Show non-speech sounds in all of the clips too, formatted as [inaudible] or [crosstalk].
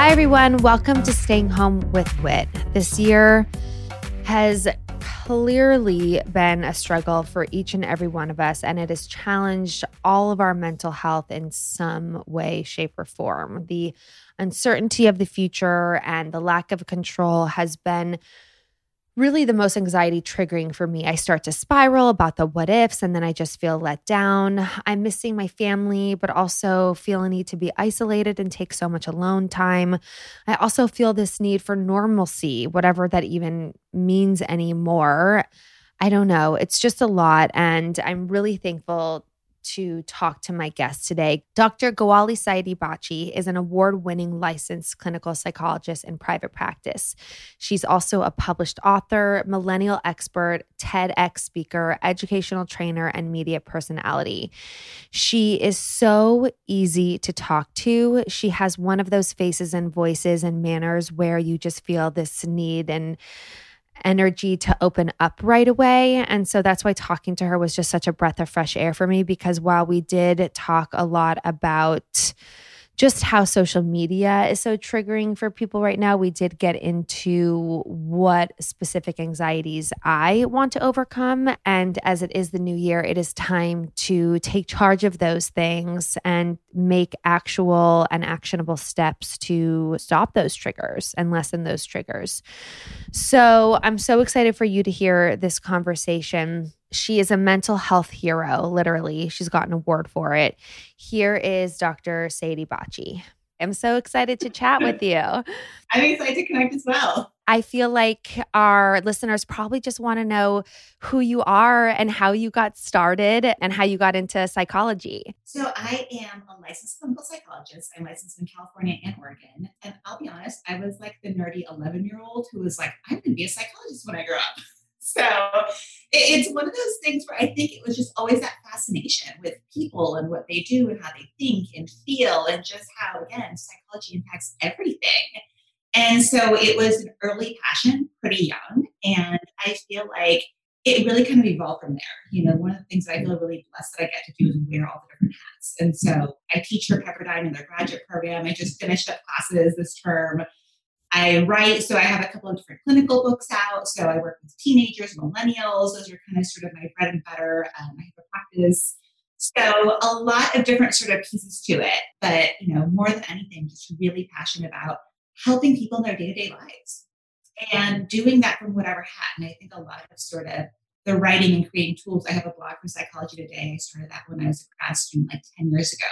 Hi, everyone. Welcome to Staying Home with Whit. This year has clearly been a struggle for each and every one of us, and it has challenged all of our mental health in some way, shape, or form. The uncertainty of the future and the lack of control has been really the most anxiety triggering for me. I start to spiral about the what ifs and then I just feel let down. I'm missing my family, but also feel a need to be isolated and take so much alone time. I also feel this need for normalcy, whatever that even means anymore. I don't know. It's just a lot. And I'm really thankful to talk to my guest today. Dr. Goali Saedi Bocci is an award winning licensed clinical psychologist in private practice. She's also a published author, millennial expert, TEDx speaker, educational trainer, and media personality. She is so easy to talk to. She has one of those faces and voices and manners where you just feel this need and energy to open up right away. And so that's why talking to her was just such a breath of fresh air for me because while we did talk a lot about just how social media is so triggering for people right now, we did get into what specific anxieties I want to overcome. And as it is the new year, it is time to take charge of those things and make actual and actionable steps to stop those triggers and lessen those triggers. So I'm so excited for you to hear this conversation she is a mental health hero, literally. She's got an award for it. Here is Dr. Saedi Bocci. I'm so excited to chat with [laughs] you. I'm excited to connect as well. I feel like our listeners probably just want to know who you are and how you got started and how you got into psychology. So, I am a licensed clinical psychologist. I'm licensed in California and Oregon. And I'll be honest, I was like the nerdy 11 year old who was like, I'm going to be a psychologist when I grow up. So it's one of those things where I think it was just always that fascination with people and what they do and how they think and feel, and just how, again, psychology impacts everything. And so it was an early passion, pretty young. And I feel like it really kind of evolved from there. You know, one of the things that I feel really blessed that I get to do is wear all the different hats. And so I teach for Pepperdine in their graduate program. I just finished up classes this term I write, so I have a couple of different clinical books out. So I work with teenagers, millennials. Those are kind of sort of my bread and butter. Um, I have a practice. So a lot of different sort of pieces to it. But, you know, more than anything, just really passionate about helping people in their day to day lives and doing that from whatever hat. And I think a lot of sort of the writing and creating tools. I have a blog for Psychology Today. I started that when I was a grad student like 10 years ago.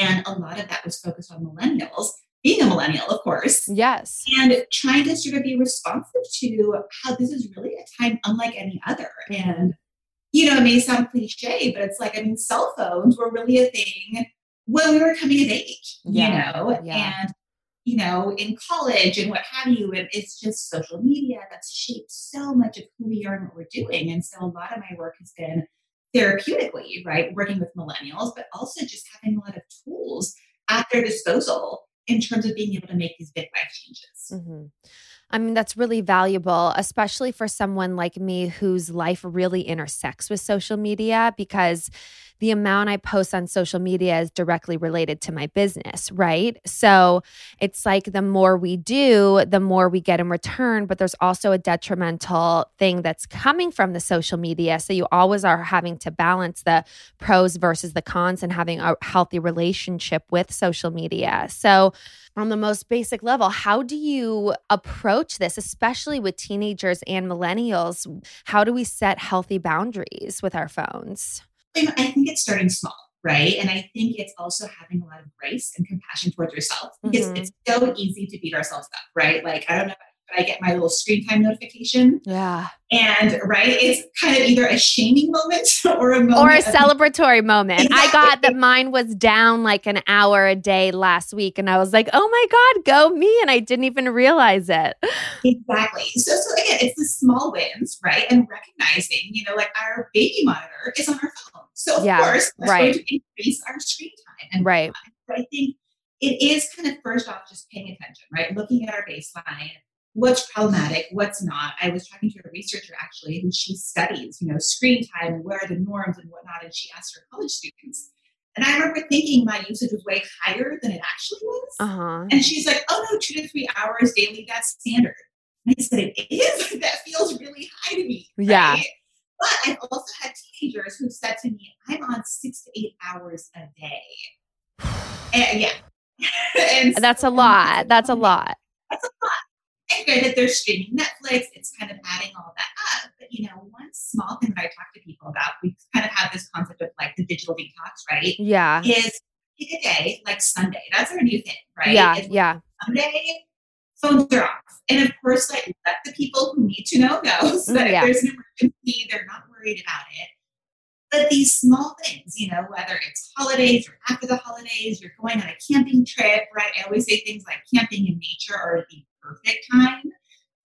And a lot of that was focused on millennials being a millennial, of course. Yes. And trying to sort of be responsive to how this is really a time unlike any other. Mm-hmm. And, you know, it may sound cliche, but it's like, I mean, cell phones were really a thing when we were coming of age, yeah. you know, yeah. and, you know, in college and what have you. And it's just social media that's shaped so much of who we are and what we're doing. And so a lot of my work has been therapeutically, right? Working with millennials, but also just having a lot of tools at their disposal in terms of being able to make these big life changes. Mm-hmm. I mean, that's really valuable, especially for someone like me whose life really intersects with social media because the amount I post on social media is directly related to my business, right? So it's like the more we do, the more we get in return, but there's also a detrimental thing that's coming from the social media. So you always are having to balance the pros versus the cons and having a healthy relationship with social media. So, on the most basic level, how do you approach this, especially with teenagers and millennials? How do we set healthy boundaries with our phones? I think it's starting small, right? And I think it's also having a lot of grace and compassion towards yourself because mm-hmm. it's so easy to beat ourselves up, right? Like, I don't know but I get my little screen time notification. Yeah. And right, it's kind of either a shaming moment [laughs] or a moment or a celebratory moment. Exactly. I got that mine was down like an hour a day last week, and I was like, "Oh my god, go me!" And I didn't even realize it. Exactly. So, so again, it's the small wins, right? And recognizing, you know, like our baby monitor is on our phone, so of yeah, course, that's right. going to increase our screen time. And right. I think it is kind of first off just paying attention, right? Looking at our baseline what's problematic, what's not. I was talking to a researcher actually who she studies, you know, screen time and where are the norms and whatnot, and she asked her college students. And I remember thinking my usage was way higher than it actually was. Uh-huh. And she's like, oh no, two to three hours daily, that's standard. And I said, it is? [laughs] that feels really high to me. Right? Yeah. But I've also had teenagers who've said to me, I'm on six to eight hours a day. and [sighs] yeah. [laughs] and that's a [laughs] lot. That's a lot. That's a lot and granted, they're streaming Netflix. It's kind of adding all that up. But you know, one small thing that I talk to people about, we kind of have this concept of like the digital detox, right? Yeah. Is pick a day like Sunday. That's our new thing, right? Yeah. It's yeah. Sunday, phones are off. And of course, like let the people who need to know know [laughs] so that mm, yeah. if there's an emergency, they're not worried about it. But these small things, you know, whether it's holidays or after the holidays, you're going on a camping trip, right? I always say things like camping in nature are the perfect time.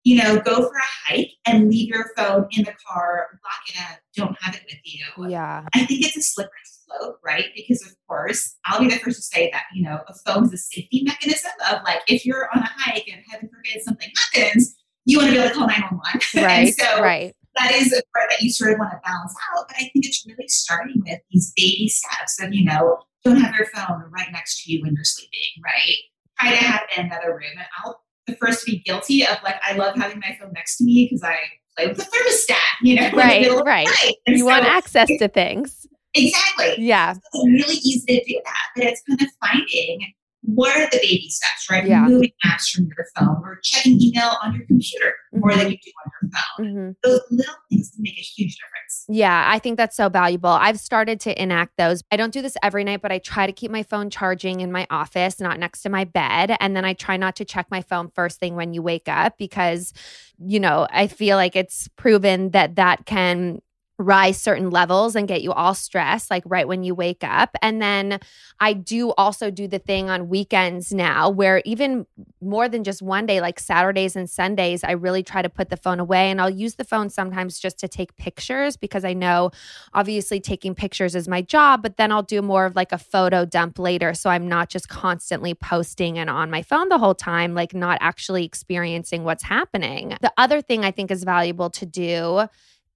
You know, go for a hike and leave your phone in the car, lock it up, don't have it with you. Yeah. I think it's a slippery slope, right? Because of course, I'll be the first to say that, you know, a phone is a safety mechanism of like if you're on a hike and heaven forbid something happens, you want to be able to call 911. [laughs] Right. so right that is a part that you sort of want to balance out. But I think it's really starting with these baby steps of, you know, don't have your phone right next to you when you're sleeping, right? Try to have it in another room. And I'll the first to be guilty of like I love having my phone next to me because I play with the thermostat, you know, right, right. You so want access to things. Exactly. Yeah. So it's really easy to do that, but it's kind of finding what are the baby steps, right? Yeah. Moving apps from your phone or checking email on your computer mm-hmm. more than you do on your phone. Mm-hmm. Those little things can make a huge difference. Yeah, I think that's so valuable. I've started to enact those. I don't do this every night, but I try to keep my phone charging in my office, not next to my bed. And then I try not to check my phone first thing when you wake up because, you know, I feel like it's proven that that can rise certain levels and get you all stressed like right when you wake up. And then i do also do the thing on weekends now where even more than just one day like saturdays and sundays i really try to put the phone away. And i'll use the phone sometimes just to take pictures because i know obviously taking pictures is my job but then i'll do more of like a photo dump later. So i'm not just constantly posting and on my phone the whole time like not actually experiencing what's happening. The other thing i think is valuable to do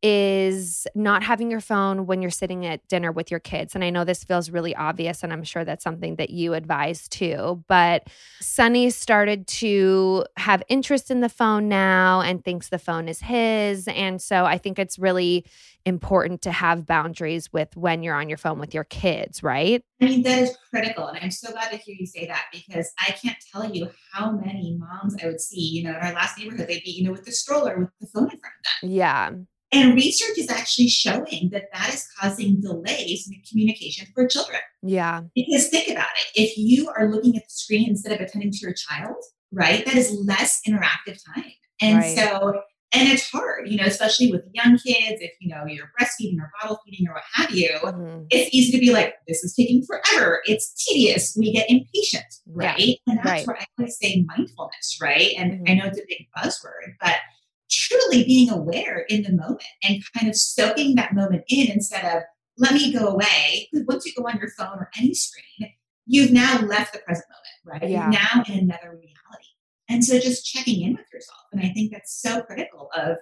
is not having your phone when you're sitting at dinner with your kids. And I know this feels really obvious, and I'm sure that's something that you advise too. But Sonny started to have interest in the phone now and thinks the phone is his. And so I think it's really important to have boundaries with when you're on your phone with your kids, right? I mean, that is critical. And I'm so glad to hear you say that because I can't tell you how many moms I would see, you know, in our last neighborhood, they'd be, you know, with the stroller with the phone in front of them. Yeah. And research is actually showing that that is causing delays in communication for children. Yeah. Because think about it. If you are looking at the screen instead of attending to your child, right, that is less interactive time. And right. so, and it's hard, you know, especially with young kids, if, you know, you're breastfeeding or bottle feeding or what have you, mm-hmm. it's easy to be like, this is taking forever. It's tedious. We get impatient, right? Yeah. And that's right. where I always say mindfulness, right? And mm-hmm. I know it's a big buzzword, but truly being aware in the moment and kind of soaking that moment in instead of let me go away. Because once you go on your phone or any screen, you've now left the present moment, right? Yeah. You're now in another reality. And so just checking in with yourself. And I think that's so critical of,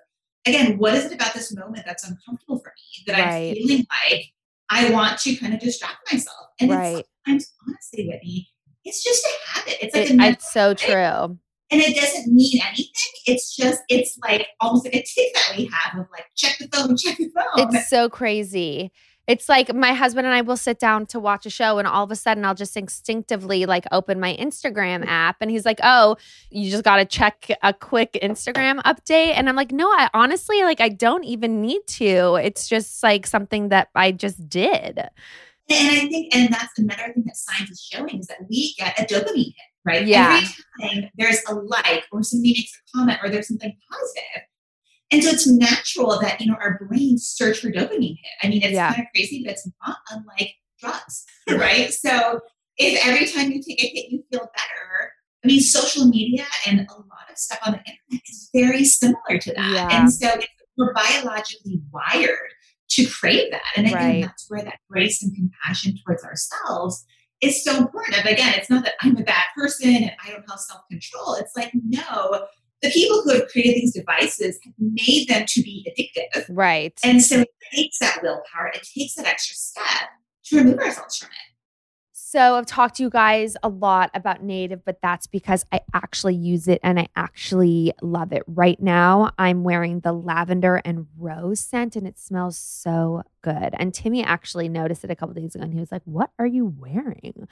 again, what is it about this moment that's uncomfortable for me that Right. I'm feeling like I want to kind of distract myself? And Right. it's sometimes, honestly, Whitney, it's just a habit. It's like It- a it's so true. And it doesn't mean anything. It's just, it's like almost like a tick that we have of like, check the phone, check the phone. It's so crazy. It's like my husband and I will sit down to watch a show, and all of a sudden I'll just instinctively like open my Instagram app, and he's like, "Oh, you just got to check a quick Instagram update," and I'm like, "No, I honestly like I don't even need to. It's just like something that I just did." And I think, and that's another thing that science is showing is that we get a dopamine hit, right? Yeah. Every time there's a like or somebody makes a comment or there's something positive. And so it's natural that, you know, our brains search for dopamine hit. I mean, it's Yeah. kind of crazy, but it's not unlike drugs, right? So if every time you take a hit, you feel better. I mean, social media and a lot of stuff on the internet is very similar to that. Yeah. And so we're biologically wired to crave that. And again, Right. that's where that grace and compassion towards ourselves is so important. Again, it's not that I'm a bad person and I don't have self control. It's like, no, the people who have created these devices have made them to be addictive. Right. And so it takes that willpower, it takes that extra step to remove ourselves from it. So I've talked to you guys a lot about native, but that's because I actually use it and I actually love it. Right now, I'm wearing the lavender and rose scent and it smells so good. And Timmy actually noticed it a couple days ago and he was like, What are you wearing?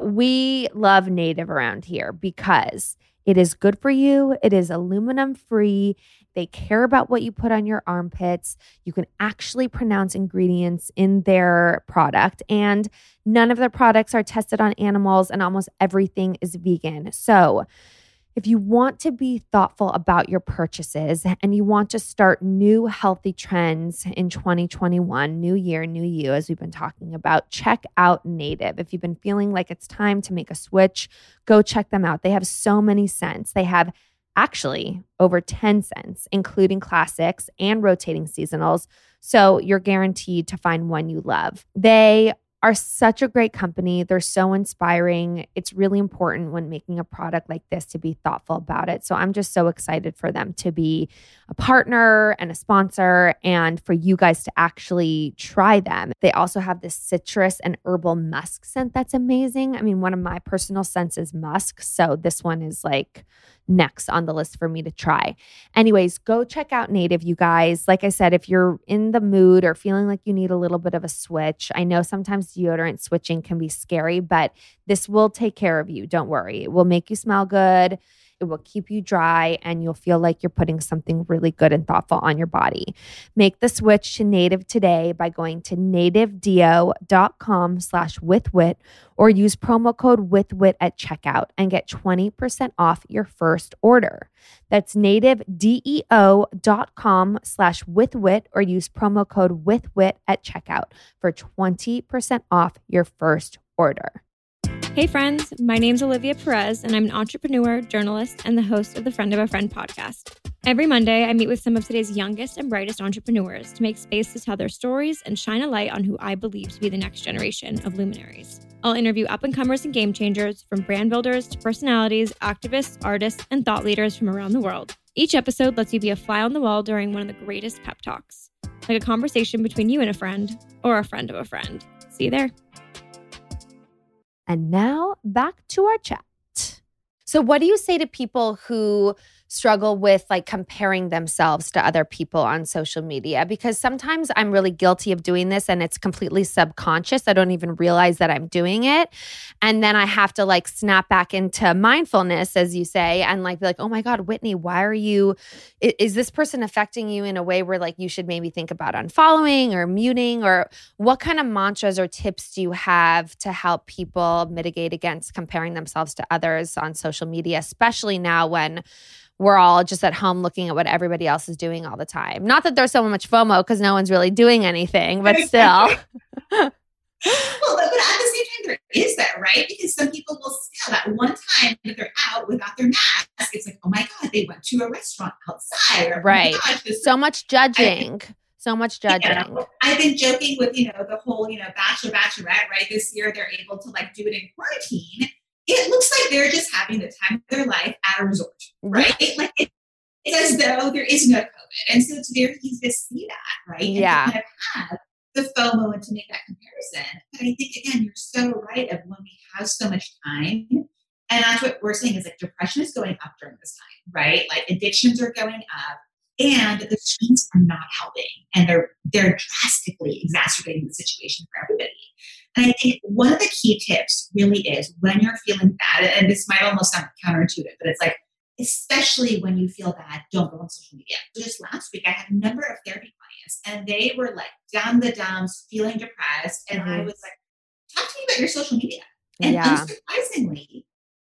We love native around here because it is good for you, it is aluminum free. They care about what you put on your armpits. You can actually pronounce ingredients in their product. And None of their products are tested on animals, and almost everything is vegan. So, if you want to be thoughtful about your purchases and you want to start new healthy trends in 2021, new year, new you, as we've been talking about, check out Native. If you've been feeling like it's time to make a switch, go check them out. They have so many scents. They have actually over 10 cents, including classics and rotating seasonals. So you're guaranteed to find one you love. They are such a great company. They're so inspiring. It's really important when making a product like this to be thoughtful about it. So I'm just so excited for them to be a partner and a sponsor and for you guys to actually try them. They also have this citrus and herbal musk scent that's amazing. I mean, one of my personal scents is musk. So this one is like next on the list for me to try. Anyways, go check out Native, you guys. Like I said, if you're in the mood or feeling like you need a little bit of a switch, I know sometimes deodorant switching can be scary, but this will take care of you. Don't worry. It will make you smell good. It will keep you dry and you'll feel like you're putting something really good and thoughtful on your body. Make the switch to native today by going to nativedeo.com slash withwhit or use promo code withwhit at checkout and get 20% off your first order. That's nativedeo.com slash withwhit or use promo code withwhit at checkout for 20% off your first order. Hey, friends, my name's Olivia Perez, and I'm an entrepreneur, journalist, and the host of the Friend of a Friend podcast. Every Monday, I meet with some of today's youngest and brightest entrepreneurs to make space to tell their stories and shine a light on who I believe to be the next generation of luminaries. I'll interview up and comers and game changers, from brand builders to personalities, activists, artists, and thought leaders from around the world. Each episode lets you be a fly on the wall during one of the greatest pep talks, like a conversation between you and a friend, or a friend of a friend. See you there. And now back to our chat. So, what do you say to people who struggle with like comparing themselves to other people on social media? Because sometimes I'm really guilty of doing this and it's completely subconscious. I don't even realize that I'm doing it. And then I have to like snap back into mindfulness, as you say, and like be like, oh my God, Whitney, why are you, is this person affecting you in a way where like you should maybe think about unfollowing or muting? Or what kind of mantras or tips do you have to help people mitigate against comparing themselves to others on social media, especially now when we're all just at home looking at what everybody else is doing all the time? Not that there's so much FOMO because no one's really doing anything, but [laughs] still. Well, [laughs] but at the same time, there is that, right? Because some people will still, that one time that they're out without their mask, it's like, oh my God, they went to a restaurant outside. Oh or, Right. Oh gosh, so much judging. So much judging. Yeah. I've been joking with, you know, the whole, you know, bachelor, bachelorette, right? This year they're able to like do it in quarantine. It looks like they're just having the time of their life at a resort, right? like it, it's as though there is no COVID. And so it's very easy to see that, right? And Yeah. kind of have the FOMO and to make that comparison. But I think again, you're so right of when we have so much time. And that's what we're saying is like depression is going up during this time, right? Like addictions are going up and the screens are not helping and they're they're drastically exacerbating the situation for everybody. And I think one of the key tips really is when you're feeling bad, and this might almost sound counterintuitive, but it's like, especially when you feel bad, don't go on social media. Just last week, I had a number of therapy clients, and they were like down the dumps, feeling depressed. And I Mhm. was like, talk to me about your social media. And Yeah. unsurprisingly,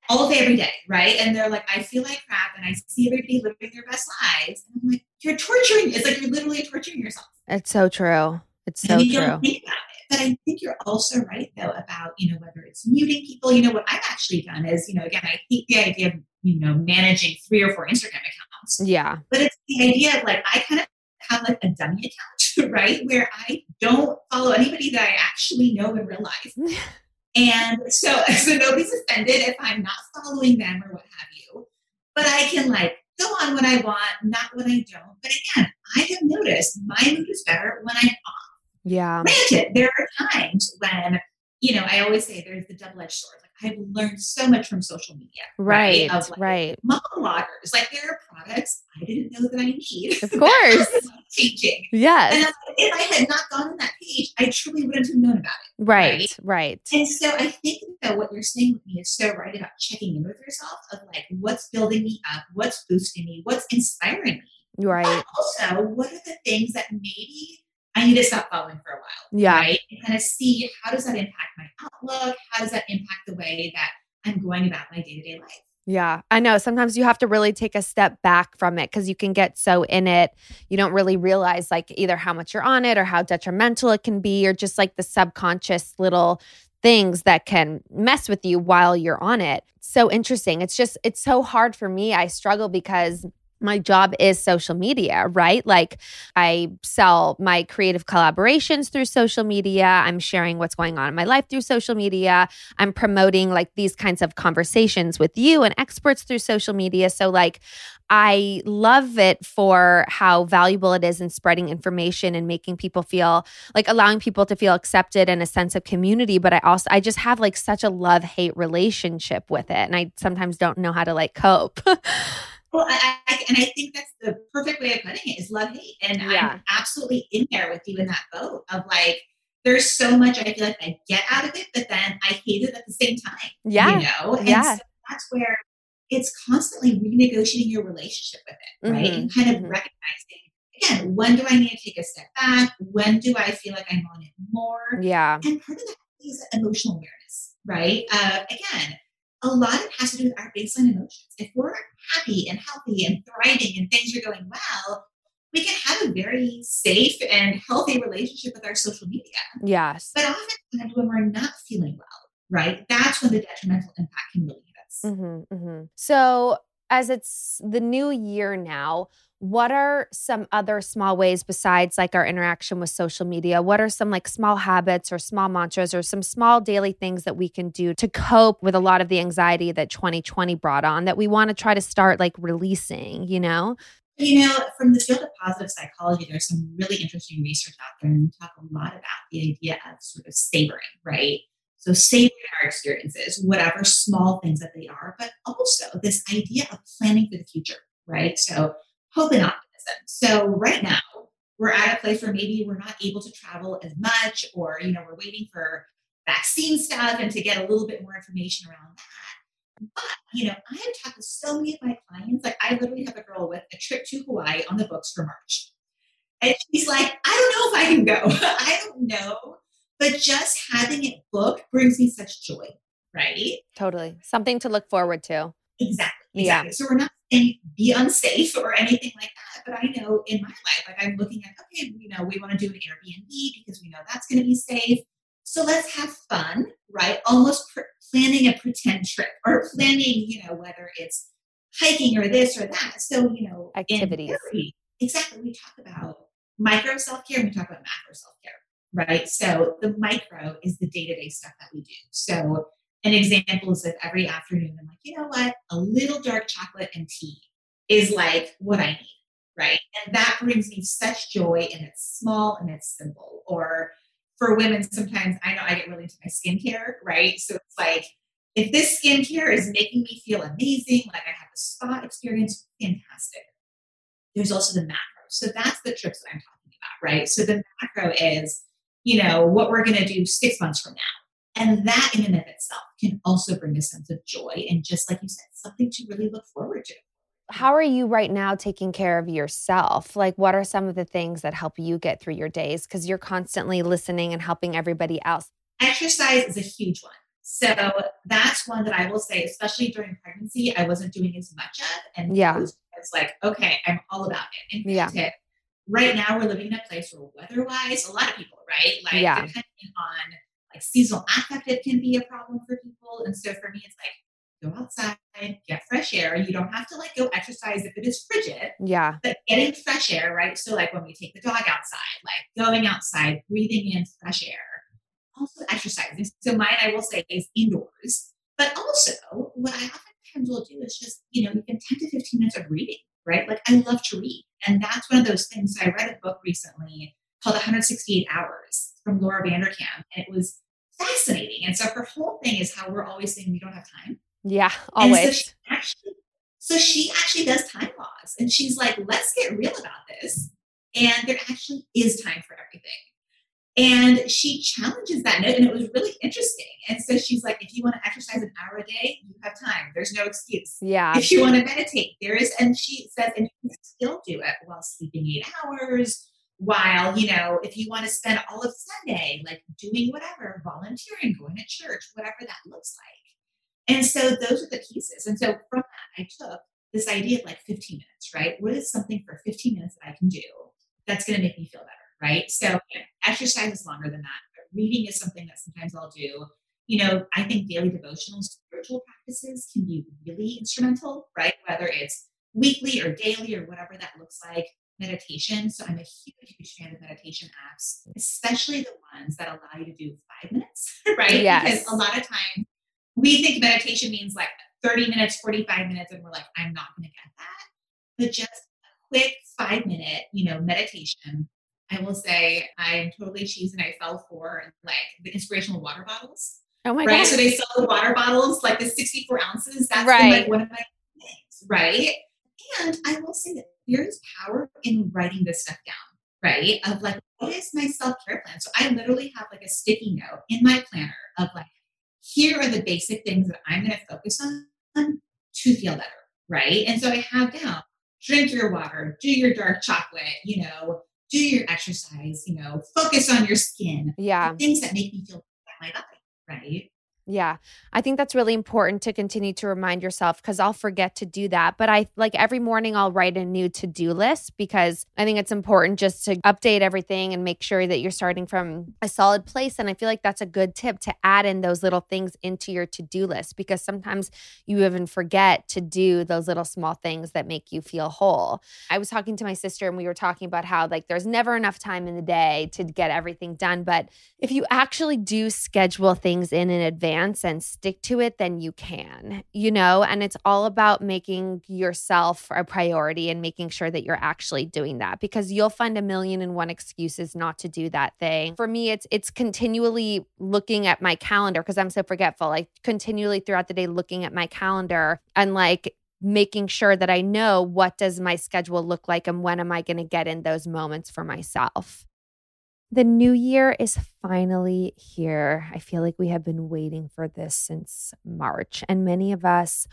all day, every day, right? And they're like, I feel like crap, and I see everybody living their best lives. And I'm like, you're torturing. It's like you're literally torturing yourself. It's so true. It's so and you true. don't think about it. But I think you're also right though about, you know, whether it's muting people, you know, what I've actually done is, you know, again, I hate the idea of, you know, managing three or four Instagram accounts. Yeah. But it's the idea of like I kind of have like a dummy account, [laughs] right? Where I don't follow anybody that I actually know in real life. [laughs] And so, [laughs] so nobody's offended if I'm not following them or what have you. But I can like go on when I want, not when I don't. But again, I have noticed my mood is better when I'm off. Yeah. Granted, there are times when, you know, I always say there's the double-edged sword. Like I've learned so much from social media. Right. Of like Right. mom bloggers. Like there are products I didn't know that I need. Of course. [laughs] And Yes. I'm if I had not gone on that page, I truly wouldn't have known about it. Right. Right. And so I think that what you're saying with me is so right about checking in with yourself of like what's building me up, what's boosting me, what's inspiring me. Right. But also, what are the things that maybe I need to stop following for a while? Yeah. Right. And kind of see how does that impact my outlook? How does that impact the way that I'm going about my day to day life? Yeah, I know. Sometimes you have to really take a step back from it because you can get so in it. You don't really realize, like, either how much you're on it or how detrimental it can be, or just like the subconscious little things that can mess with you while you're on it. So interesting. It's just, it's so hard for me. I struggle because my job is social media, right? Like I sell my creative collaborations through social media. I'm sharing what's going on in my life through social media. I'm promoting like these kinds of conversations with you and experts through social media. So, like, I love it for how valuable it is in spreading information and making people feel like allowing people to feel accepted and a sense of community. But I also, I just have like such a love hate relationship with it. And I sometimes don't know how to like cope. [laughs] Well, I, I, and I think that's the perfect way of putting it is love hate. And Yeah. I'm absolutely in there with you in that boat of like, there's so much I feel like I get out of it, but then I hate it at the same time. Yeah. You know? And Yeah. so that's where it's constantly renegotiating your relationship with it, right? Mhm, And kind of mhm. recognizing, again, when do I need to take a step back? When do I feel like I'm on it more? yeah. And part of that is emotional awareness, right? Uh, again, a lot of it has to do with our baseline emotions. If we're happy and healthy and thriving and things are going well, we can have a very safe and healthy relationship with our social media. Yes. But oftentimes when we're not feeling well, right, that's when the detrimental impact can really hit us. Mm-hmm, mm-hmm. So, as it's the new year now, what are some other small ways besides like our interaction with social media? What are some like small habits or small mantras or some small daily things that we can do to cope with a lot of the anxiety that 2020 brought on that we want to try to start like releasing, you know? You know, from the field of positive psychology, there's some really interesting research out there, and we talk a lot about the idea of sort of savoring, right? So savoring our experiences, whatever small things that they are, but also this idea of planning for the future, right? So hope and optimism. So right now, we're at a place where maybe we're not able to travel as much, or you know, we're waiting for vaccine stuff and to get a little bit more information around that. But you know, I have talked to so many of my clients. Like, I literally have a girl with a trip to Hawaii on the books for March, and she's like, "I don't know if I can go. [laughs] I don't know." But just having it booked brings me such joy, right? Totally. Something to look forward to. Exactly. Yeah. So we're not saying be unsafe or anything like that. But I know in my life, like I'm looking at, okay, you know, we want to do an Airbnb because we know that's going to be safe. So let's have fun, right? Almost pr- planning a pretend trip or planning, you know, whether it's hiking or this or that. So, you know, Activities. therapy, exactly. We talk about micro self care and we talk about macro self care, right? So the micro is the day to day stuff that we do. So an example is that every afternoon I'm like, you know what? A little dark chocolate and tea is like what I need, right? And that brings me such joy and it's small and it's simple. Or for women, sometimes I know I get really into my skincare, right? So it's like, if this skincare is making me feel amazing, like I have a spa experience, fantastic. There's also the macro. So that's the trips that I'm talking about, right? So the macro is, you know, what we're going to do six months from now. And that in and of itself can also bring a sense of joy and just like you said, something to really look forward to. How are you right now taking care of yourself? Like, what are some of the things that help you get through your days? Because you're constantly listening and helping everybody else. Exercise is a huge one. So that's one that I will say, especially during pregnancy, I wasn't doing as much of. And yeah, it's like, okay, I'm all about it. And yeah. Right now we're living in a place where weather-wise, a lot of people, right? Like yeah. depending on like seasonal affective can be a problem for people. And so for me, it's like go outside, get fresh air. You don't have to like go exercise if it is frigid. Yeah. But getting fresh air, right? So like when we take the dog outside, like going outside, breathing in fresh air, also exercising. So mine, I will say, is indoors. But also, what I oftentimes will do is just, you know, even 10 to 15 minutes of reading, right? Like I love to read. And that's one of those things. I read a book recently called 168 Hours from Laura Vanderkam. And it was fascinating. And so her whole thing is how we're always saying we don't have time. Yeah, always. So she, actually, so she actually does time laws. And she's like, let's get real about this. And there actually is time for everything. And she challenges that note, and it was really interesting. And so she's like, if you want to exercise an hour a day, you have time. There's no excuse. Yeah. If you want to meditate, there is, and she says, and you can still do it while sleeping eight hours, while, you know, if you want to spend all of Sunday, like doing whatever, volunteering, going to church, whatever that looks like. And so those are the pieces. And so from that, I took this idea of like 15 minutes, right? What is something for 15 minutes that I can do that's going to make me feel better? Right? So you know, exercise is longer than that. But reading is something that sometimes I'll do. You know, I think daily devotional spiritual practices can be really instrumental, right? Whether it's weekly or daily or whatever that looks like. Meditation. So I'm a huge, huge fan of meditation apps, especially the ones that allow you to do five minutes, [laughs] right? Yes. Because a lot of times we think meditation means like 30 minutes, 45 minutes, and we're like, I'm not going to get that. But just a quick five minute, you know, meditation I will say I'm totally cheese and I fell for like the inspirational water bottles. Oh my right? god! So they sell the water bottles like the 64 ounces. That's right. been, like one of my things, right? And I will say that there is power in writing this stuff down, right? Of like, what is my self care plan? So I literally have like a sticky note in my planner of like, here are the basic things that I'm going to focus on to feel better, right? And so I have down drink your water, do your dark chocolate, you know, do your exercise, you know, focus on your skin. Yeah. Things that make me feel like my body, right? Yeah. I think that's really important to continue to remind yourself because I'll forget to do that. But I like every morning I'll write a new to do list because I think it's important just to update everything and make sure that you're starting from a solid place. And I feel like that's a good tip to add in those little things into your to do list because sometimes you even forget to do those little small things that make you feel whole. I was talking to my sister and we were talking about how like there's never enough time in the day to get everything done. But if you actually do schedule things in in advance, and stick to it, then you can, you know? And it's all about making yourself a priority and making sure that you're actually doing that because you'll find a million and one excuses not to do that thing. For me, it's it's continually looking at my calendar because I'm so forgetful. Like continually throughout the day looking at my calendar and like making sure that I know what does my schedule look like and when am I going to get in those moments for myself. The new year is finally here. I feel like we have been waiting for this since March, and many of us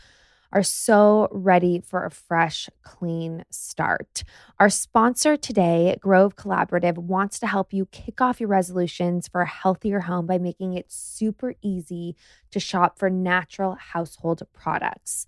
are so ready for a fresh, clean start. Our sponsor today, Grove Collaborative, wants to help you kick off your resolutions for a healthier home by making it super easy to shop for natural household products.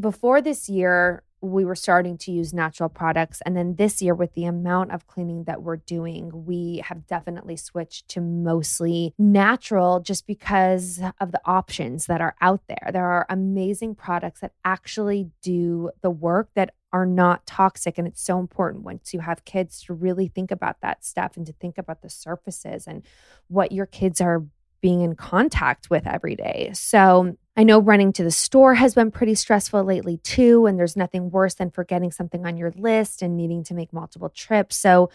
Before this year, we were starting to use natural products. And then this year, with the amount of cleaning that we're doing, we have definitely switched to mostly natural just because of the options that are out there. There are amazing products that actually do the work that are not toxic. And it's so important once you have kids to really think about that stuff and to think about the surfaces and what your kids are being in contact with every day. So I know running to the store has been pretty stressful lately too. And there's nothing worse than forgetting something on your list and needing to make multiple trips. So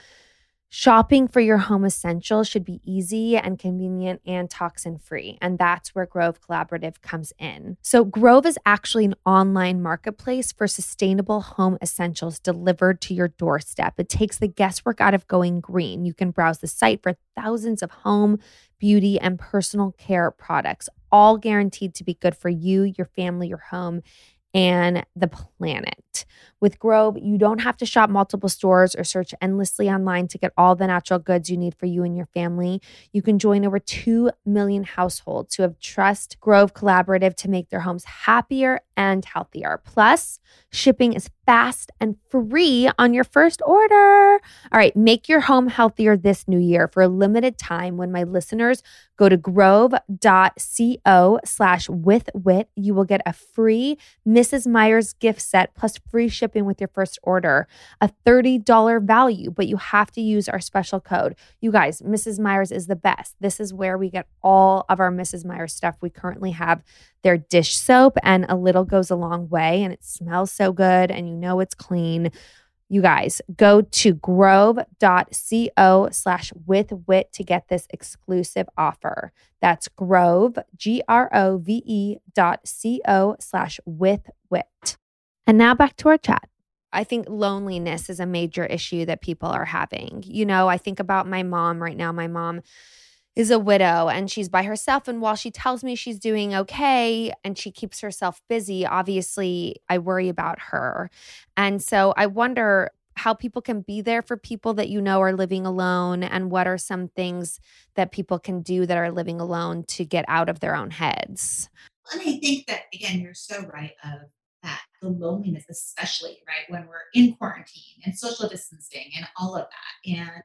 Shopping for your home essentials should be easy and convenient and toxin free. And that's where Grove Collaborative comes in. So, Grove is actually an online marketplace for sustainable home essentials delivered to your doorstep. It takes the guesswork out of going green. You can browse the site for thousands of home, beauty, and personal care products, all guaranteed to be good for you, your family, your home and the planet. With Grove, you don't have to shop multiple stores or search endlessly online to get all the natural goods you need for you and your family. You can join over 2 million households who have trust Grove Collaborative to make their homes happier and healthier. Plus, shipping is fast and free on your first order. All right, make your home healthier this new year for a limited time when my listeners go to grove.co slash with whit. You will get a free Mrs. Meyer's gift set plus free shipping with your first order, a $30 value, but you have to use our special code. You guys, Mrs. Meyer's is the best. This is where we get all of our Mrs. Meyer's stuff. We currently have their dish soap, and a little goes a long way, and it smells so good, and you know it's clean. You guys go to grove.co slash with whit to get this exclusive offer. That's grove, G R O V E dot C O slash with whit. And now back to our chat. I think loneliness is a major issue that people are having. You know, I think about my mom right now. My mom is a widow and she's by herself. And while she tells me she's doing okay and she keeps herself busy, obviously I worry about her. And so I wonder how people can be there for people that you know are living alone and what are some things that people can do that are living alone to get out of their own heads. And I think that, again, you're so right of that the loneliness, especially right when we're in quarantine and social distancing and all of that. And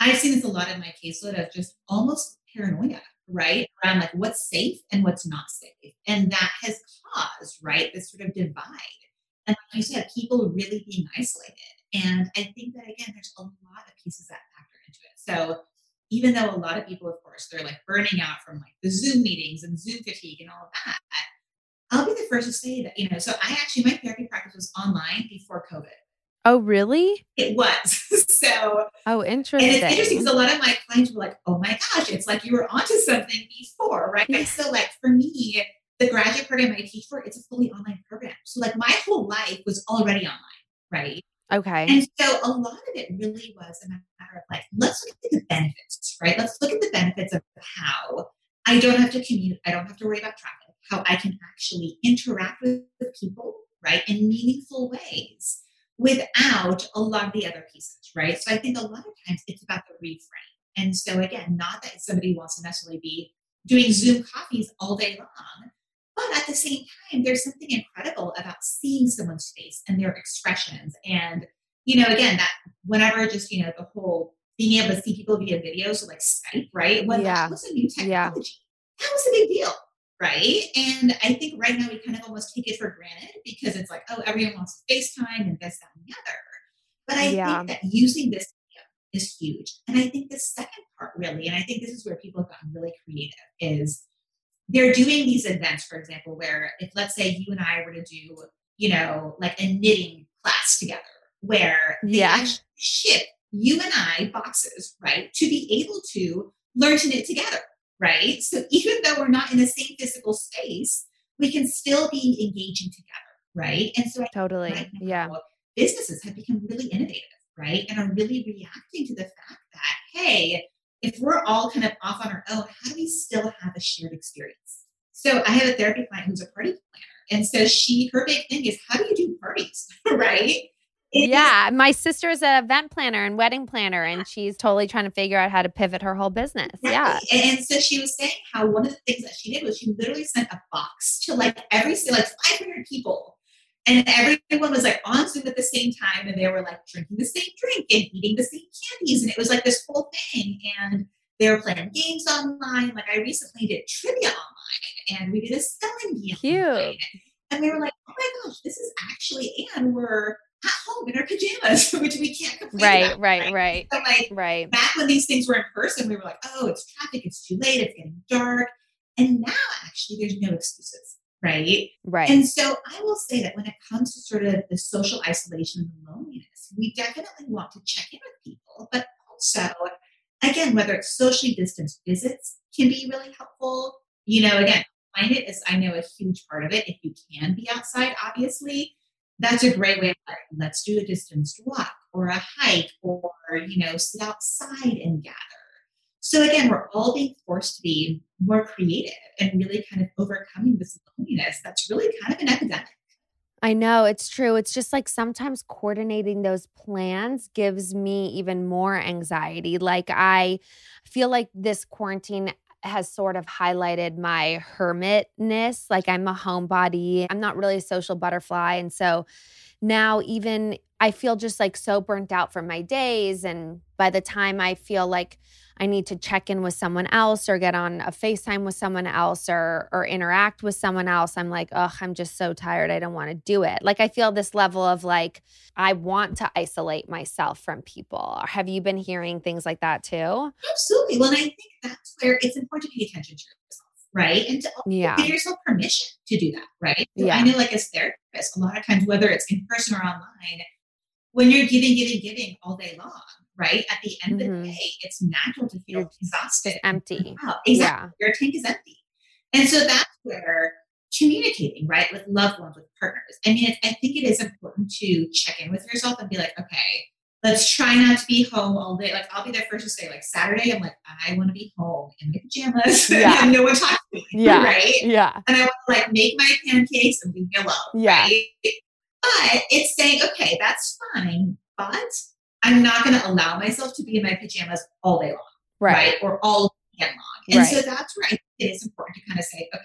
I've seen this a lot in my caseload of just almost paranoia, right? Around like what's safe and what's not safe. And that has caused, right, this sort of divide. And like you said, people really being isolated. And I think that again, there's a lot of pieces that factor into it. So even though a lot of people, of course, they're like burning out from like the Zoom meetings and Zoom fatigue and all of that, the first to say that, you know, so I actually, my therapy practice was online before COVID. Oh, really? It was. [laughs] so, oh, interesting. And it's interesting because a lot of my clients were like, oh my gosh, it's like you were onto something before, right? so, like, for me, the graduate program I teach for, it's a fully online program. So, like, my whole life was already online, right? Okay. And so, a lot of it really was a matter of like, let's look at the benefits, right? Let's look at the benefits of how I don't have to commute, I don't have to worry about traffic, how I can actually interact with people, right, in meaningful ways without a lot of the other pieces, right? So I think a lot of times it's about the reframe. And so again, not that somebody wants to necessarily be doing Zoom coffees all day long, but at the same time, there's something incredible about seeing someone's face and their expressions. And, you know, again, that whenever just, you know, the whole being able to see people via video, so like Skype, right? When yeah. that was a new technology, yeah. that was a big deal right? And I think right now we kind of almost take it for granted because it's like, oh, everyone wants FaceTime and this, that, and the other. But I yeah. think that using this is huge. And I think the second part really, and I think this is where people have gotten really creative, is they're doing these events, for example, where if let's say you and I were to do, you know, like a knitting class together, where they yeah. ship you and I boxes, right, to be able to learn to knit together right? So even though we're not in the same physical space, we can still be engaging together, right? And so totally, right yeah. Businesses have become really innovative, right? And are really reacting to the fact that, hey, if we're all kind of off on our own, how do we still have a shared experience? So I have a therapy client who's a party planner. And so she, her big thing is how do you do parties, [laughs] right? Yeah, my sister is an event planner and wedding planner, and she's totally trying to figure out how to pivot her whole business. Exactly. Yeah, and so she was saying how one of the things that she did was she literally sent a box to like every like 500 people, and everyone was like on Zoom at the same time, and they were like drinking the same drink and eating the same candies, and it was like this whole thing, and they were playing games online. Like I recently did trivia online, and we did a spelling game. Cute. Online. And we were like, oh my gosh, this is actually, and we're home in our pajamas, [laughs] which we can't complain Right, about, right, right. So like Right. back when these things were in person, we were like, oh, it's traffic, it's too late, it's getting dark. And now actually there's no excuses, right? Right. And so I will say that when it comes to sort of the social isolation and the loneliness, we definitely want to check in with people, but also, again, whether it's socially distanced visits can be really helpful. You know, again, climate is, I know, a huge part of it. If you can be outside, obviously, that's a great way of like, let's do a distanced walk or a hike or, you know, sit outside and gather. So again, we're all being forced to be more creative and really kind of overcoming this loneliness that's really kind of an epidemic. I know it's true. It's just like sometimes coordinating those plans gives me even more anxiety. Like I feel like this quarantine has sort of highlighted my hermitness. Like I'm a homebody. I'm not really a social butterfly. And so now even I feel just like so burnt out from my days. And by the time I feel like I need to check in with someone else or get on a FaceTime with someone else or or interact with someone else, I'm like, oh, I'm just so tired. I don't want to do it. Like I feel this level of like, I want to isolate myself from people. Have you been hearing things like that too? Absolutely. Well, and I think that's where it's important to pay attention to yourself, right? And to Yeah. give yourself permission to do that, right? So Yeah. I know, like as therapists, a lot of times, whether it's in person or online, when you're giving, giving, giving all day long, right? At the end of Mhm. the day, it's natural to feel You're exhausted. Empty. Wow, exactly. Your tank is empty. And so that's where communicating, right, with loved ones, with partners. I mean, it's, I think it is important to check in with yourself and be like, okay, let's try not to be home all day. Like, I'll be there first to say, like, Saturday, I'm like, I want to be home in my pajamas [laughs] Yeah. and no one talks to me. Yeah. Right. Yeah. And I want to like make my pancakes and leave me alone. Yeah. Right? But it's saying, okay, that's fine, but I'm not going to allow myself to be in my pajamas all day long Right. right? Or all weekend long. And so that's where I think it is important to kind of say, okay,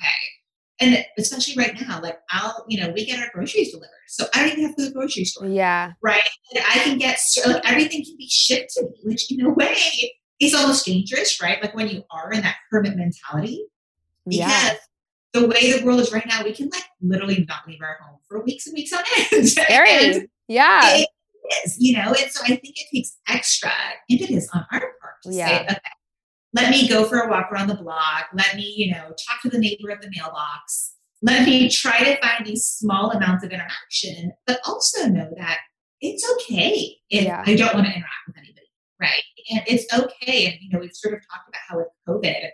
and especially right now, like I'll, you know, we get our groceries delivered. So I don't even have to go to the grocery store, Yeah. right? And I can get, like everything can be shipped to me, which in a way is almost dangerous, right? Like when you are in that hermit mentality, because Yeah. the way the world is right now, we can like literally not leave our home for weeks and weeks on end. [laughs] And Yeah. it is, you know, and so I think it takes extra impetus on our part to Yeah. say, okay, let me go for a walk around the block. Let me, you know, talk to the neighbor at the mailbox. Let me try to find these small amounts of interaction, but also know that it's okay if Yeah. I don't want to interact with anybody, right? And it's okay. And, you know, we've sort of talked about how with COVID,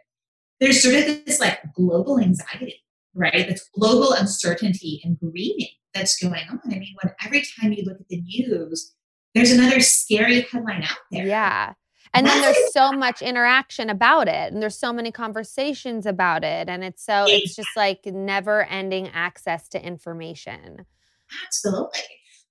there's sort of this like global anxiety, right? This global uncertainty and grieving that's going on. I mean, when every time you look at the news, there's another scary headline out there. Yeah. And then there's so much interaction about it and there's so many conversations about it and it's so it's just like never ending access to information. Absolutely.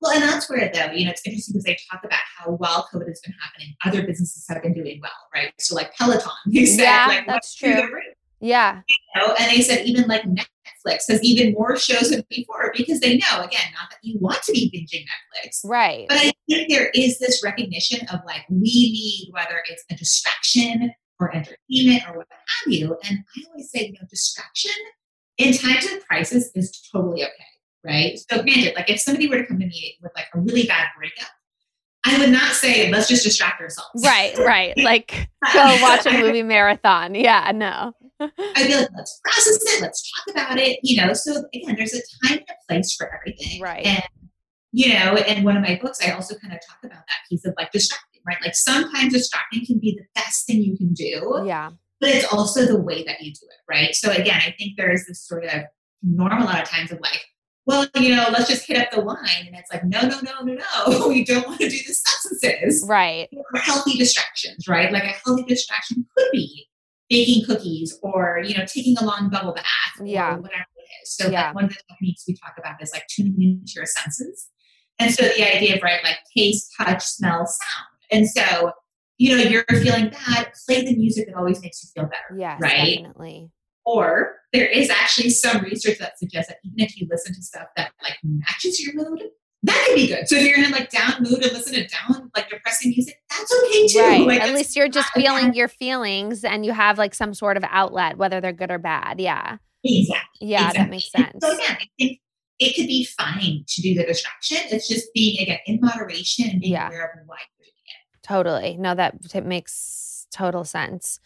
Well, and that's where, though, you know, it's interesting because they talk about how while COVID has been happening, other businesses have been doing well, right? So, like Peloton, they said, Yeah, like, that's true. Yeah. you know? And they said even like Netflix has even more shows than before because they know, again, not that you want to be binging Netflix, Right. But I think there is this recognition of like we need whether it's a distraction or entertainment or what have you. And I always say, you know, distraction in times of crisis is totally okay, right? So granted, like if somebody were to come to me with like a really bad breakup, I would not say let's just distract ourselves. Right, right. [laughs] Like go watch a movie marathon. Yeah, no. [laughs] I'd be like, let's process it, let's talk about it, you know. So again, there's a time and a place for everything. Right. And you know, in one of my books, I also kind of talk about that piece of like distracting, right? Like sometimes distracting can be the best thing you can do, Yeah. but it's also the way that you do it, right? So again, I think there is this sort of norm a lot of times of like, well, you know, let's just hit up the wine. And it's like, no, no, no, no, no. [laughs] We don't want to do the substances Right. or healthy distractions, right? Like a healthy distraction could be baking cookies or, you know, taking a long bubble bath or Yeah. whatever it is. So Yeah. like one of the techniques we talk about is like tuning into your senses. And so the idea of right, like taste, touch, smell, sound. And so, you know, you're feeling bad, play the music that always makes you feel better. Yes, Right. definitely. Or there is actually some research that suggests that even if you listen to stuff that like matches your mood, that can be good. So if you're in like down mood and listen to down like depressing music, that's okay too. Right. Like, At least you're just feeling your feelings and you have like some sort of outlet, whether they're good or bad. Yeah. exactly. Yeah, that makes sense. So again, I think it could be fine to do the distraction. It's just being again in moderation and being Yeah. aware of why you're doing it. Totally. No, that it makes total sense.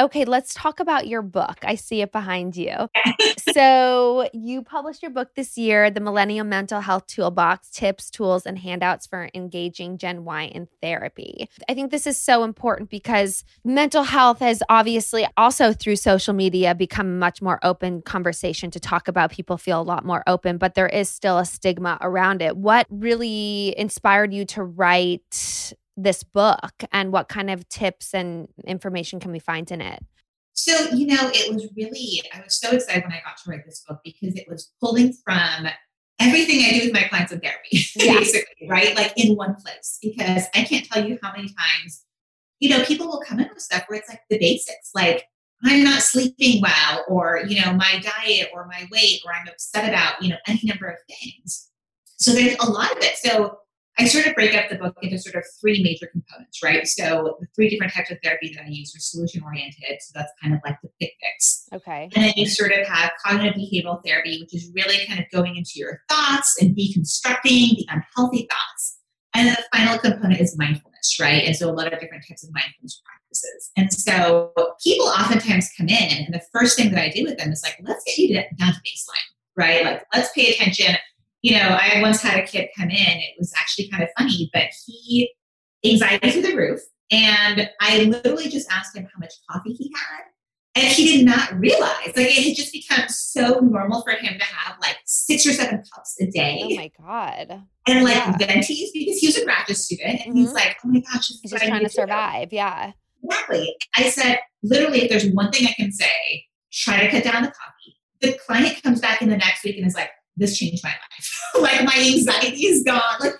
Okay, let's talk about your book. I see it behind you. [laughs] so, you published your book this year, The Millennial Mental Health Toolbox Tips, Tools, and Handouts for Engaging Gen Y in Therapy. I think this is so important because mental health has obviously also through social media become a much more open conversation to talk about. People feel a lot more open, but there is still a stigma around it. What really inspired you to write this book and what kind of tips and information can we find in it? So, you know, it was really, I was so excited when I got to write this book because it was pulling from everything I do with my clients in therapy, [laughs] Yeah. basically, right? Like in one place. Because I can't tell you how many times, you know, people will come in with stuff where it's like the basics, like, I'm not sleeping well, or, you know, my diet or my weight, or I'm upset about, you know, any number of things. So there's a lot of it. So I sort of break up the book into sort of three major components, right? So the three different types of therapy that I use are solution oriented. So that's kind of like the quick fix. Okay. And then you sort of have cognitive behavioral therapy, which is really kind of going into your thoughts and deconstructing the unhealthy thoughts. And then the final component is mindfulness, right? And so a lot of different types of mindfulness practices. And so people oftentimes come in, and the first thing that I do with them is like, let's get you down to baseline, right? Like, let's pay attention. You know, I once had a kid come in, it was actually kind of funny, but he, anxiety through the roof. And I literally just asked him how much coffee he had. And he did not realize, like, it had just become so normal for him to have like six or seven cups a day Oh my God. and like Yeah. venties because he was a graduate student and he's Mhm. like, oh my gosh, He's just trying to do." survive. Yeah. Exactly. I said, literally, if there's one thing I can say, try to cut down the coffee. The client comes back in the next week and is like, this changed my life. [laughs] like my anxiety is gone. Like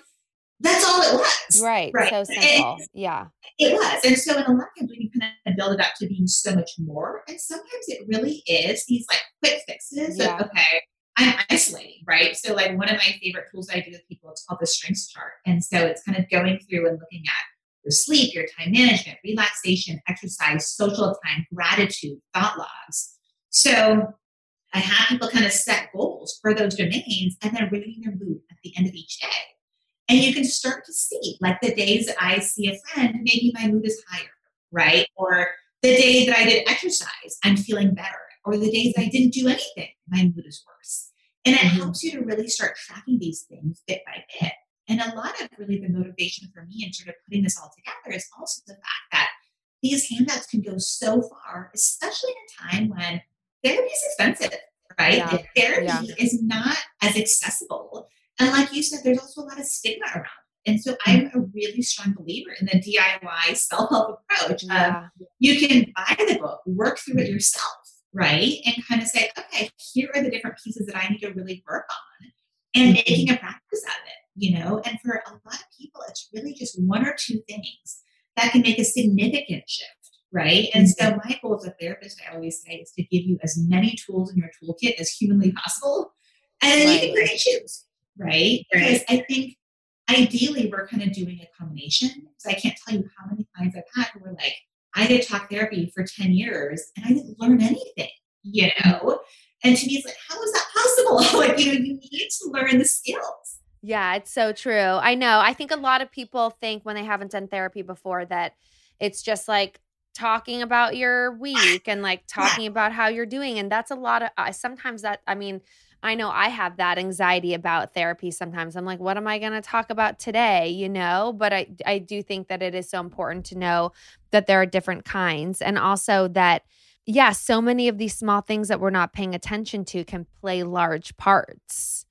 that's all it was. Right. Right. So simple. Yeah. It was. And so in a lot of times we can kind of build it up to being so much more. And sometimes it really is these like quick fixes Yeah. of okay, I'm isolating, right? So like one of my favorite tools I do with people, it's called the strengths chart. And so it's kind of going through and looking at your sleep, your time management, relaxation, exercise, social time, gratitude, thought logs. So I have people kind of set goals for those domains and then rating their mood at the end of each day. And you can start to see, like the days that I see a friend, maybe my mood is higher, right? Or the day that I did exercise, I'm feeling better. Or the days that I didn't do anything, my mood is worse. And it Mhm. helps you to really start tracking these things bit by bit. And a lot of really the motivation for me in sort of putting this all together is also the fact that these handouts can go so far, especially in a time when therapy is expensive, right? Yeah. Therapy Yeah. is not as accessible. And like you said, there's also a lot of stigma around it. And so mm. I'm a really strong believer in the DIY self help approach. Of Yeah. you can buy the book, work through it yourself, right? And kind of say, okay, here are the different pieces that I need to really work on and mm-hmm. making a practice out of it, you know? And for a lot of people, it's really just one or two things that can make a significant shift, right? And mm-hmm. so my goal as a therapist, I always say, is to give you as many tools in your toolkit as humanly possible. And then you can Right. pick and choose, right? Because I think ideally we're kind of doing a combination. So I can't tell you how many clients I've had who were like, I did talk therapy for 10 years and I didn't learn anything, you mm-hmm. know? And to me, it's like, how is that possible? [laughs] like, you know, you need to learn the skills. Yeah, it's so true. I know. I think a lot of people think when they haven't done therapy before that it's just like talking about your week and like talking about how you're doing. And that's a lot of, uh, sometimes that, I mean, I know I have that anxiety about therapy sometimes. I'm like, what am I going to talk about today? You know, but I, I do think that it is so important to know that there are different kinds and also that, yeah, so many of these small things that we're not paying attention to can play large parts.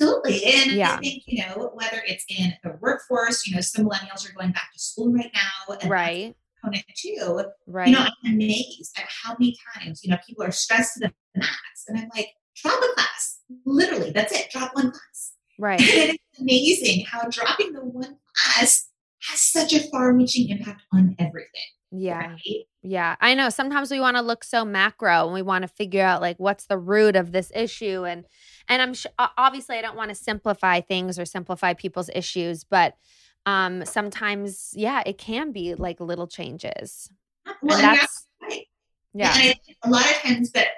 Absolutely. And Yeah. I think, you know, whether it's in the workforce, you know, some millennials are going back to school right now. And Right. Component too. Right. You know, I'm amazed at how many times, you know, people are stressed to the max. And I'm like, drop a class. Literally, that's it. Drop one class. right. [laughs] And it's amazing how dropping the one class has such a far reaching impact on everything. Yeah. Right? Yeah. I know sometimes we want to look so macro and we want to figure out like what's the root of this issue and and I'm sh- obviously I don't want to simplify things or simplify people's issues, but um sometimes yeah, it can be like little changes. Well, and that's right. yeah. And I think a lot of times that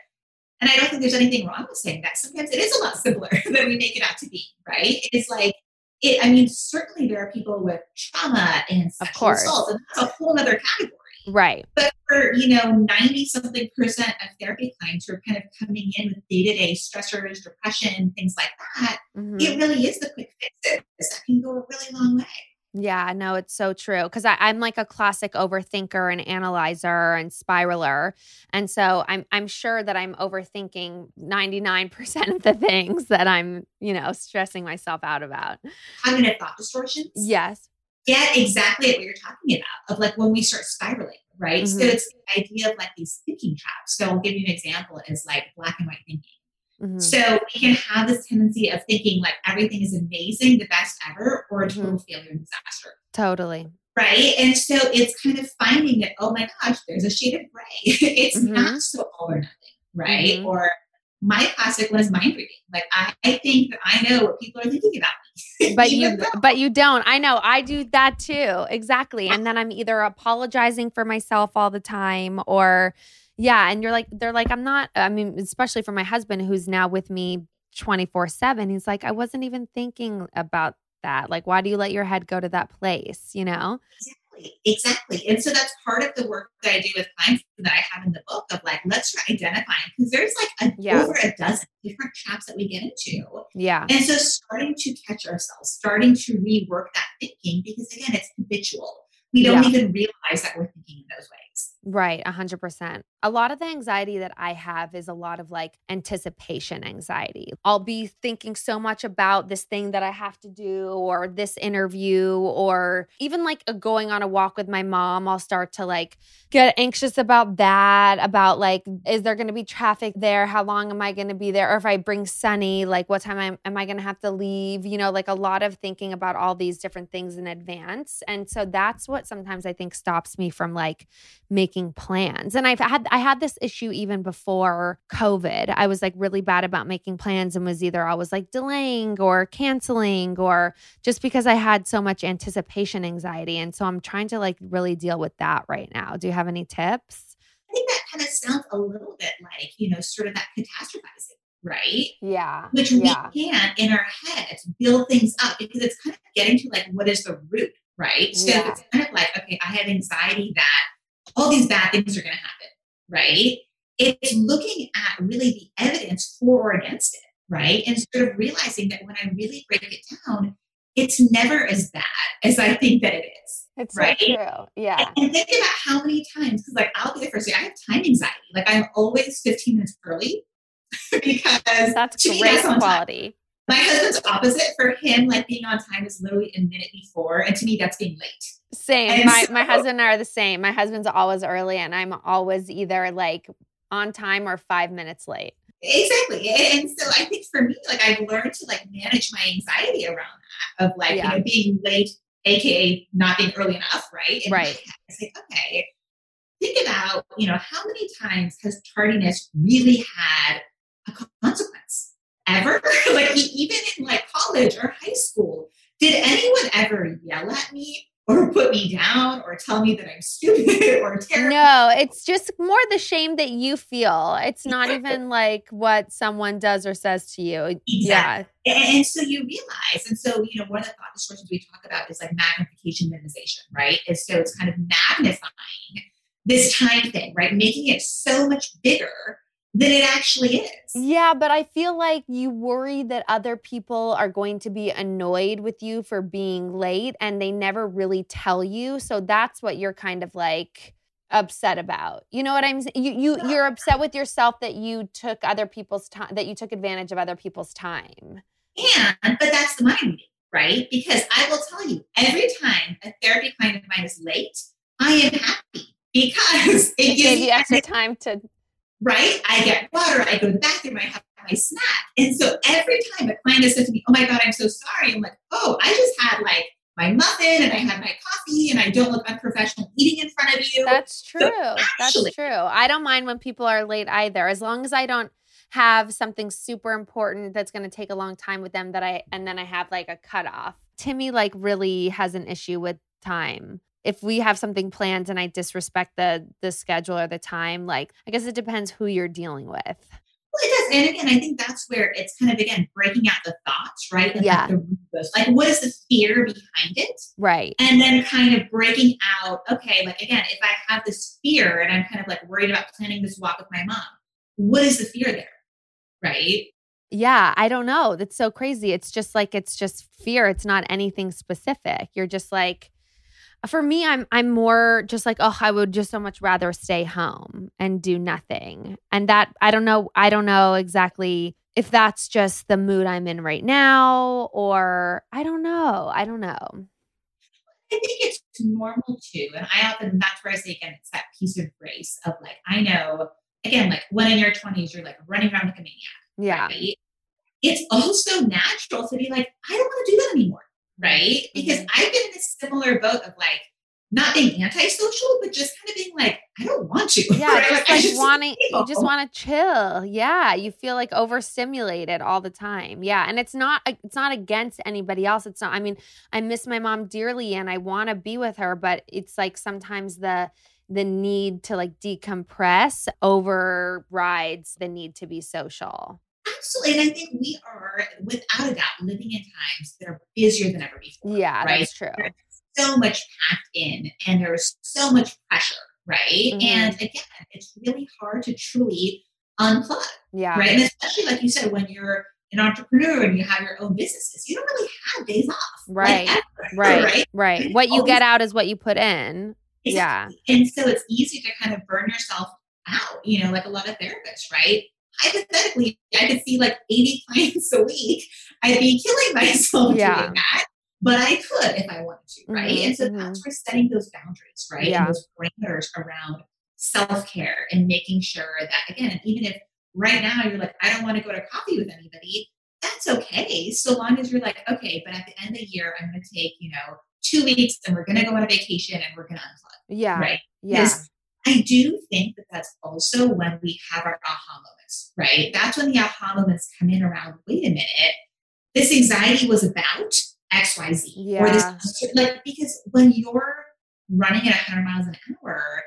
And I don't think there's anything wrong with saying that. Sometimes it is a lot simpler [laughs] than we make it out to be, right? It's like, it, I mean, certainly there are people with trauma and sexual assault, and that's a whole other category. Right. But for, you know, 90 something percent of therapy clients who are kind of coming in with day to day stressors, depression, things like that, mm-hmm. it really is the quick fixes that can go a really long way. Yeah, no, it's so true. Because I'm like a classic overthinker and analyzer and spiraler. And so I'm I'm sure that I'm overthinking 99% of the things that I'm, you know, stressing myself out about. Cognitive thought distortions? Yes. Get exactly what you're talking about of like when we start spiraling, right? Mm-hmm. So it's the idea of like these thinking traps. So I'll give you an example is like black and white thinking. Mm-hmm. So we can have this tendency of thinking like everything is amazing, the best ever, or a mm-hmm. total mm-hmm. failure and disaster. Totally. Right. And so it's kind of finding that, oh my gosh, there's a shade of gray. [laughs] it's mm-hmm. not so all or nothing. Right. Mm-hmm. Or my classic was mind reading. Like I, I, think that I know what people are thinking about me. [laughs] But you though. but you don't. I know. I do that too. Exactly. And then I'm either apologizing for myself all the time or yeah, and you're like, they're like, I'm not, I mean, especially for my husband who's now with me 24 7, he's like, I wasn't even thinking about that. Like, why do you let your head go to that place, you know? Exactly. Exactly. And so that's part of the work that I do with clients that I have in the book of like, let's try identifying because there's like a, yeah. over a dozen different traps that we get into. Yeah. And so starting to catch ourselves, starting to rework that thinking because again, it's habitual. We don't yeah. even realize that we're thinking in those ways. Right, 100%. A lot of the anxiety that I have is a lot of like anticipation anxiety. I'll be thinking so much about this thing that I have to do or this interview or even like going on a walk with my mom. I'll start to like get anxious about that, about like, is there going to be traffic there? How long am I going to be there? Or if I bring Sonny, like, what time am I going to have to leave? You know, like a lot of thinking about all these different things in advance. And so that's what sometimes I think stops me from like making plans. And I've had I had this issue even before COVID. I was like really bad about making plans and was either always like delaying or canceling or just because I had so much anticipation anxiety. And so I'm trying to like really deal with that right now. Do you have any tips? I think that kind of sounds a little bit like, you know, sort of that catastrophizing right? Yeah. Which yeah. we can in our heads build things up because it's kind of getting to like what is the root, right? So yeah. it's kind of like, okay, I have anxiety that all these bad things are going to happen, right? It's looking at really the evidence for or against it, right? And sort of realizing that when I really break it down, it's never as bad as I think that it is. It's right? so true. Yeah. And, and think about how many times, because like I'll be the first day, I have time anxiety. Like I'm always 15 minutes early [laughs] because that's great quality. My husband's opposite. For him, like being on time is literally a minute before. And to me, that's being late. Same. And my so, my husband and I are the same. My husband's always early and I'm always either like on time or five minutes late. Exactly. And so I think for me, like I've learned to like manage my anxiety around that of like, yeah. you know, being late, aka not being early enough, right? And right. It's like, okay, think about, you know, how many times has tardiness really had a consequence? Ever. [laughs] like even in like college or high school, did anyone ever yell at me or put me down or tell me that I'm stupid [laughs] or terrible? No, it's just more the shame that you feel. It's not even like what someone does or says to you. Exactly. Yeah. And so you realize, and so, you know, one of the thought distortions we talk about is like magnification minimization, right? And so it's kind of magnifying this time thing, right? Making it so much bigger than it actually is. Yeah, but I feel like you worry that other people are going to be annoyed with you for being late and they never really tell you. So that's what you're kind of like upset about. You know what I'm saying? You you you're upset with yourself that you took other people's time that you took advantage of other people's time. And but that's the mind right? Because I will tell you, every time a therapy client of mine is late, I am happy because it, it gives you extra time to right? I get water, I go to the bathroom, I have my snack. And so every time a client has said to me, Oh my God, I'm so sorry, I'm like, Oh, I just had like my muffin and I had my coffee and I don't look unprofessional eating in front of you. That's true. So actually, That's true. I don't mind when people are late either, as long as I don't have something super important that's going to take a long time with them that I and then I have like a cutoff. Timmy like really has an issue with time if we have something planned and I disrespect the the schedule or the time, like I guess it depends who you're dealing with. It does, And again, I think that's where it's kind of again breaking out the thoughts, right? And Yeah. Like, the root goes, like what is the fear behind it? Right. And then kind of breaking out, okay, like again, if I have this fear and I'm kind of like worried about planning this walk with my mom, what is the fear there? Right? Yeah, I don't know. That's so crazy. It's just like it's just fear. It's not anything specific. You're just like for me I'm I'm more just like oh I would just so much rather stay home and do nothing. And that I don't know I don't know exactly if that's just the mood I'm in right now or I don't know. I don't know. I think it's normal too. And I often, that's where I say again, it's that piece of grace of like, I know, again, like when in your 20s, you're like running around like a maniac. Yeah. Right? It's also natural to be like, I don't want to do that anymore. Right. Because mm-hmm. I've been in a similar boat of like, not being antisocial, but just kind of being like, I don't want to. [laughs] Yeah, right? just I like wanting, you just want to chill. Yeah, you feel like overstimulated all the time. Yeah, and it's not, it's not against anybody else. It's not. I mean, I miss my mom dearly, and I want to be with her, but it's like sometimes the the need to like decompress overrides the need to be social. Absolutely. And I think we are, without a doubt, living in times that are busier than ever before. Yeah, right? that's true. There's so much packed in and there's so much pressure, right? Mhm. And again, it's really hard to truly unplug, Yeah, right? And especially like you said, when you're an entrepreneur and you have your own businesses, you don't really have days off. like, Right, ever, [laughs] right, right? right. What you get out is what you put in. Yeah. And so it's easy to kind of burn yourself out, you know, like a lot of therapists, right? Hypothetically, I could see like 80 [laughs] clients a week. I'd be killing myself Yeah. doing that, but I could if I wanted to, right? Mhm, and so mhm. that's where setting those boundaries, right? Yeah. And those parameters around self care and making sure that, again, even if right now you're like, I don't want to go to coffee with anybody, that's okay. So long as you're like, okay, but at the end of the year, I'm going to take, you know, two weeks and we're going to go on a vacation and we're going to unplug, Yeah. right? Yeah. Because I do think that that's also when we have our aha moments, right? That's when the aha moments come in around, wait a minute, this anxiety was about XYZ. Or this, like, because when you're running at 100 miles an hour,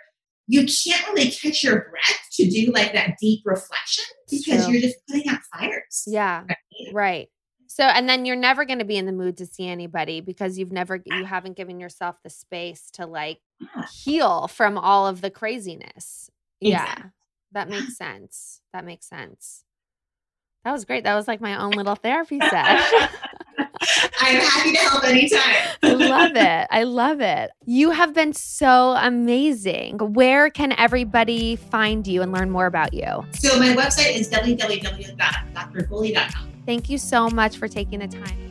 you can't really catch your breath to do like that deep reflection because True. you're just putting out fires. Yeah. right? Right. So and then you're never going to be in the mood to see anybody because you've never you haven't given yourself the space to like heal from all of the craziness. Yeah. That makes sense. That makes sense. That was great. That was like my own little [laughs] therapy session. I'm happy to help anytime. I [laughs] love it. I love it. You have been so amazing. Where can everybody find you and learn more about you? So my website is www.drgoali.com. Thank you so much for taking the time.